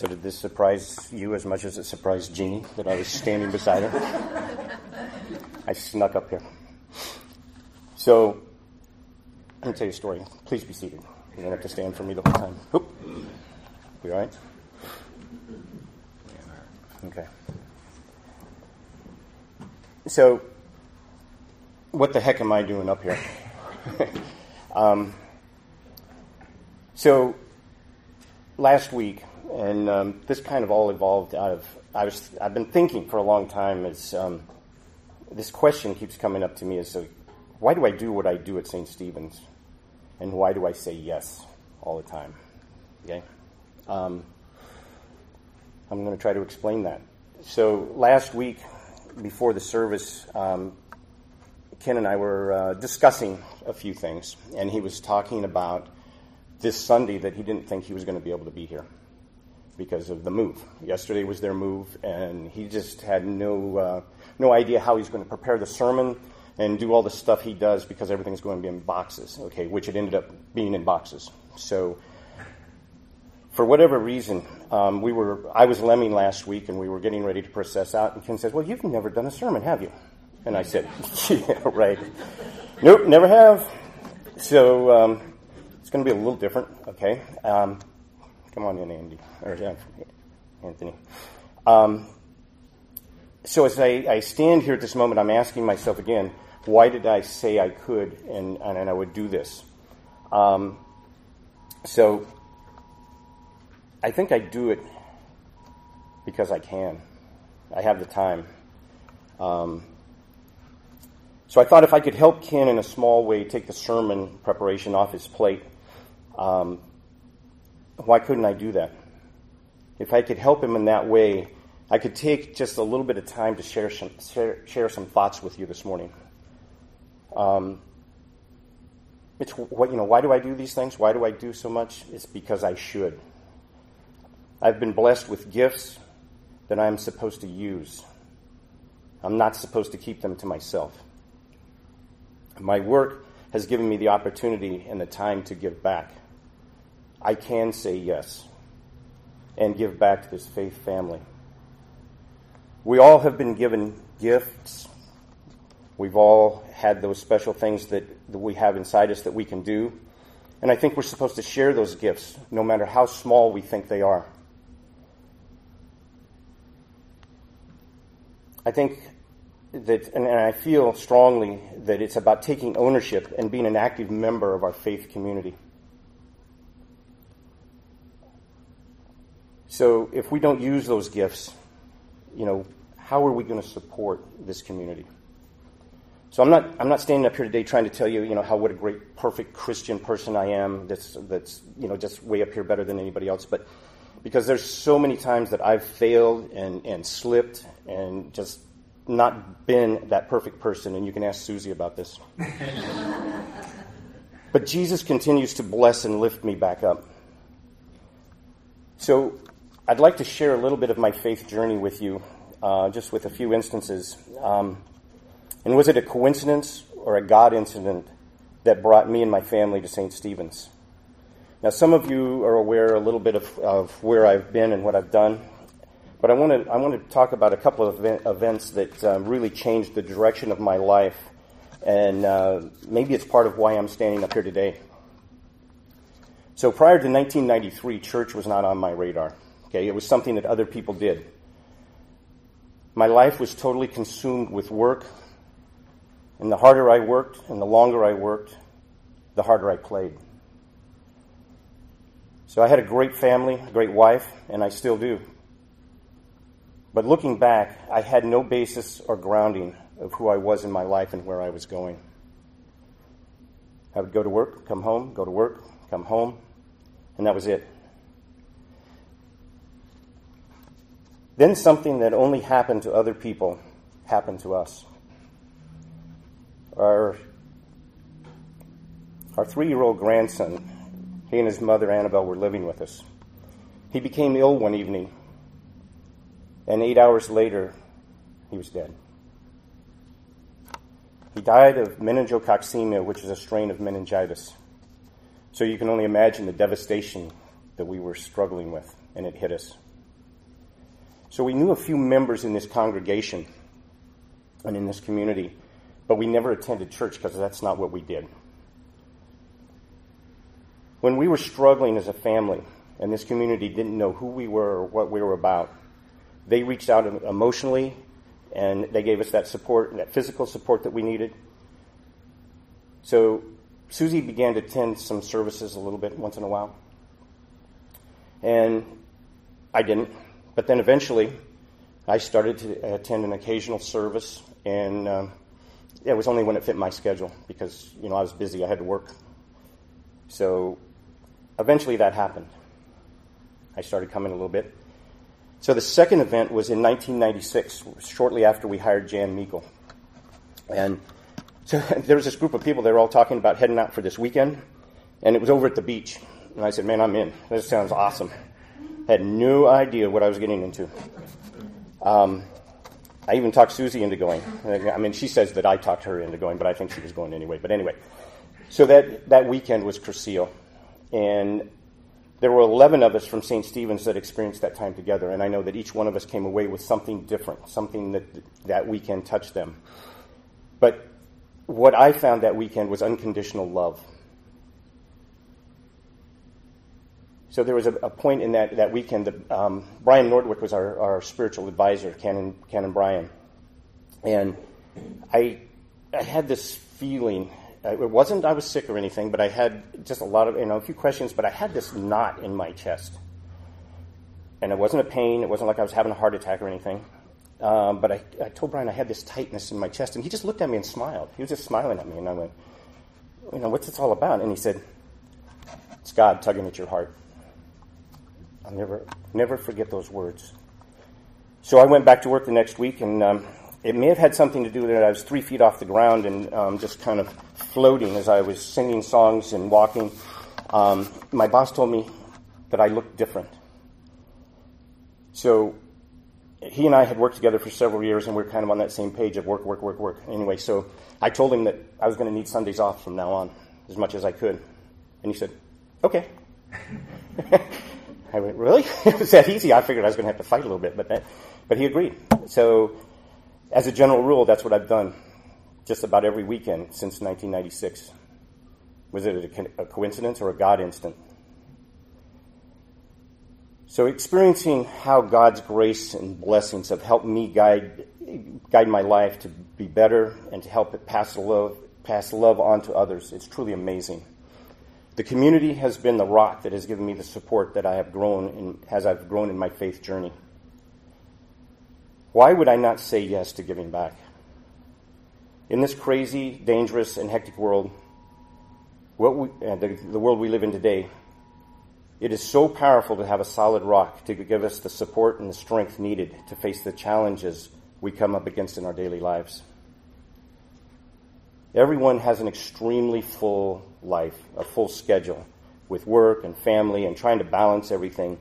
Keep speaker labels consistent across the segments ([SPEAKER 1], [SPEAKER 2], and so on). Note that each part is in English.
[SPEAKER 1] So, did this surprise you as much as it surprised Jeannie that I was standing beside her? I snuck up here. So, let me tell you a story. Please be seated. You don't have to stand for me the whole time. Oop. You all right? Okay. So, what the heck am I doing up here? um, so, last week, and um, this kind of all evolved out of I was I've been thinking for a long time. Um, this question keeps coming up to me: is why do I do what I do at St. Stephen's, and why do I say yes all the time? Okay, um, I'm going to try to explain that. So last week, before the service, um, Ken and I were uh, discussing a few things, and he was talking about this Sunday that he didn't think he was going to be able to be here because of the move. Yesterday was their move, and he just had no uh, no idea how he's going to prepare the sermon and do all the stuff he does because everything's going to be in boxes. Okay, which it ended up being in boxes. So, for whatever reason, um, we were I was lemming last week, and we were getting ready to process out. And Ken says, "Well, you've never done a sermon, have you?" And I said, "Yeah, right. Nope, never have." So. Um, it's going to be a little different, okay? Um, come on in, Andy, or Anthony. Um, so as I, I, stand here at this moment, I'm asking myself again, why did I say I could and, and I would do this? Um, so I think I do it because I can. I have the time. Um, so I thought if I could help Ken in a small way take the sermon preparation off his plate, um, why couldn't I do that? If I could help him in that way, I could take just a little bit of time to share some, share, share some thoughts with you this morning. Um, it's what you know. Why do I do these things? Why do I do so much? It's because I should. I've been blessed with gifts that I'm supposed to use. I'm not supposed to keep them to myself. My work has given me the opportunity and the time to give back. I can say yes and give back to this faith family. We all have been given gifts. We've all had those special things that, that we have inside us that we can do. And I think we're supposed to share those gifts, no matter how small we think they are. I think that, and I feel strongly that it's about taking ownership and being an active member of our faith community. So if we don't use those gifts, you know, how are we going to support this community? So I'm not, I'm not standing up here today trying to tell you, you know, how what a great, perfect Christian person I am that's, that's, you know, just way up here better than anybody else. But because there's so many times that I've failed and, and slipped and just not been that perfect person. And you can ask Susie about this. but Jesus continues to bless and lift me back up. So I'd like to share a little bit of my faith journey with you, uh, just with a few instances. Um, and was it a coincidence or a God incident that brought me and my family to St. Stephen's? Now, some of you are aware a little bit of, of where I've been and what I've done, but I want to I want to talk about a couple of event, events that um, really changed the direction of my life, and uh, maybe it's part of why I'm standing up here today. So, prior to 1993, church was not on my radar. Okay, it was something that other people did. My life was totally consumed with work, and the harder I worked and the longer I worked, the harder I played. So I had a great family, a great wife, and I still do. But looking back, I had no basis or grounding of who I was in my life and where I was going. I would go to work, come home, go to work, come home, and that was it. Then something that only happened to other people happened to us. Our, our three year old grandson, he and his mother Annabelle were living with us. He became ill one evening, and eight hours later, he was dead. He died of meningococcemia, which is a strain of meningitis. So you can only imagine the devastation that we were struggling with, and it hit us. So we knew a few members in this congregation and in this community, but we never attended church because that's not what we did. When we were struggling as a family and this community didn't know who we were or what we were about, they reached out emotionally and they gave us that support that physical support that we needed. So Susie began to attend some services a little bit once in a while. And I didn't. But then eventually, I started to attend an occasional service, and um, it was only when it fit my schedule because you know I was busy. I had to work. So eventually, that happened. I started coming a little bit. So the second event was in 1996, shortly after we hired Jan Meikle. And so there was this group of people, they were all talking about heading out for this weekend, and it was over at the beach. And I said, Man, I'm in. This sounds awesome. Had no idea what I was getting into. Um, I even talked Susie into going. I mean, she says that I talked her into going, but I think she was going anyway. But anyway, so that, that weekend was Crucial. And there were 11 of us from St. Stephen's that experienced that time together, and I know that each one of us came away with something different, something that that weekend touched them. But what I found that weekend was unconditional love. So there was a, a point in that, that weekend that um, Brian Nordwick was our, our spiritual advisor, Canon, Canon Brian. And I, I had this feeling uh, it wasn't I was sick or anything, but I had just a lot of, you know, a few questions, but I had this knot in my chest. And it wasn't a pain, it wasn't like I was having a heart attack or anything. Um, but I, I told Brian I had this tightness in my chest, and he just looked at me and smiled. He was just smiling at me, and I went, you know, what's this all about? And he said, it's God tugging at your heart. I'll never, never forget those words. So I went back to work the next week, and um, it may have had something to do with it. I was three feet off the ground and um, just kind of floating as I was singing songs and walking. Um, my boss told me that I looked different. So he and I had worked together for several years, and we are kind of on that same page of work, work, work, work. Anyway, so I told him that I was going to need Sundays off from now on as much as I could. And he said, okay. I went, really? it was that easy. I figured I was going to have to fight a little bit, but, that, but he agreed. So as a general rule, that's what I've done just about every weekend since 1996. Was it a, coincidence or a God instant? So, experiencing how God's grace and blessings have helped me guide, guide my life to be better and to help it pass love, pass love on to others, it's truly amazing. The community has been the rock that has given me the support that I have grown in, as I've grown in my faith journey. Why would I not say yes to giving back? In this crazy, dangerous, and hectic world, what we, uh, the, the world we live in today, it is so powerful to have a solid rock to give us the support and the strength needed to face the challenges we come up against in our daily lives. Everyone has an extremely full life, a full schedule with work and family and trying to balance everything.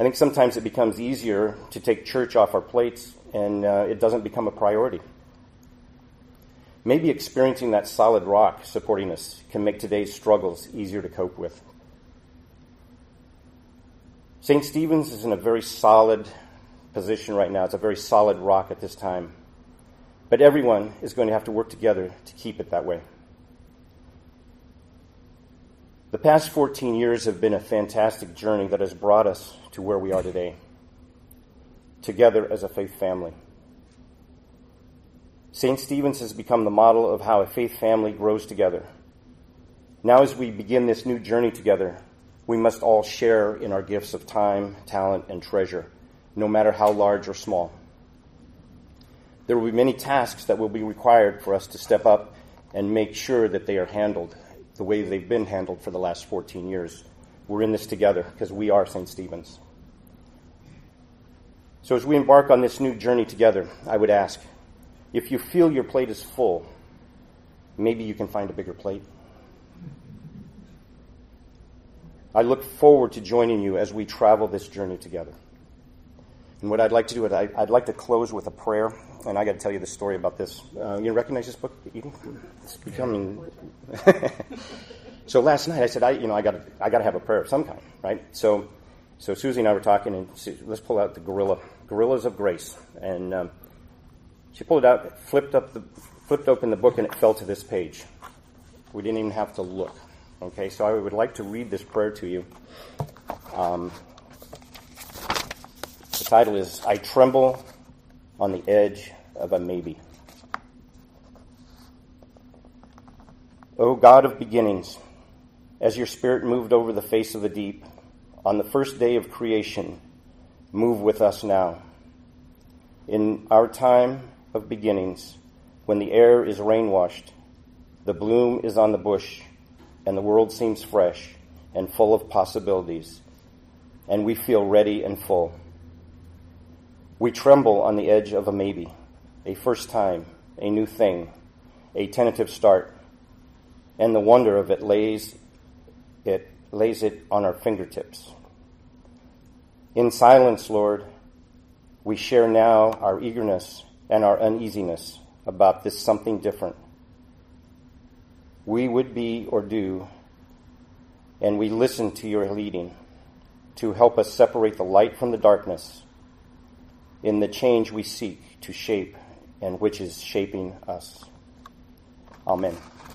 [SPEAKER 1] I think sometimes it becomes easier to take church off our plates and uh, it doesn't become a priority. Maybe experiencing that solid rock supporting us can make today's struggles easier to cope with. St. Stephen's is in a very solid position right now. It's a very solid rock at this time. But everyone is going to have to work together to keep it that way. The past 14 years have been a fantastic journey that has brought us to where we are today, together as a faith family. St. Stephen's has become the model of how a faith family grows together. Now, as we begin this new journey together, we must all share in our gifts of time, talent, and treasure, no matter how large or small. There will be many tasks that will be required for us to step up and make sure that they are handled the way they've been handled for the last 14 years. We're in this together because we are St. Stephen's. So, as we embark on this new journey together, I would ask if you feel your plate is full, maybe you can find a bigger plate. I look forward to joining you as we travel this journey together. And what I'd like to do is I'd like to close with a prayer and I got to tell you the story about this. Uh, you recognize this book, Eden? It's becoming. so last night I said, I, you know, I got, I got to have a prayer of some kind, right? So, So Susie and I were talking, and she, let's pull out the guerrilla, Guerrillas of Grace, and um, she pulled it out, flipped up the, flipped open the book, and it fell to this page. We didn't even have to look. Okay, so I would like to read this prayer to you. Um, title is "I Tremble on the Edge of a Maybe." O God of beginnings, as your Spirit moved over the face of the deep on the first day of creation, move with us now. In our time of beginnings, when the air is rain washed, the bloom is on the bush, and the world seems fresh and full of possibilities, and we feel ready and full. We tremble on the edge of a maybe, a first time, a new thing, a tentative start, and the wonder of it lays it lays it on our fingertips. In silence, Lord, we share now our eagerness and our uneasiness about this something different. We would be or do, and we listen to your leading to help us separate the light from the darkness in the change we seek to shape and which is shaping us. Amen.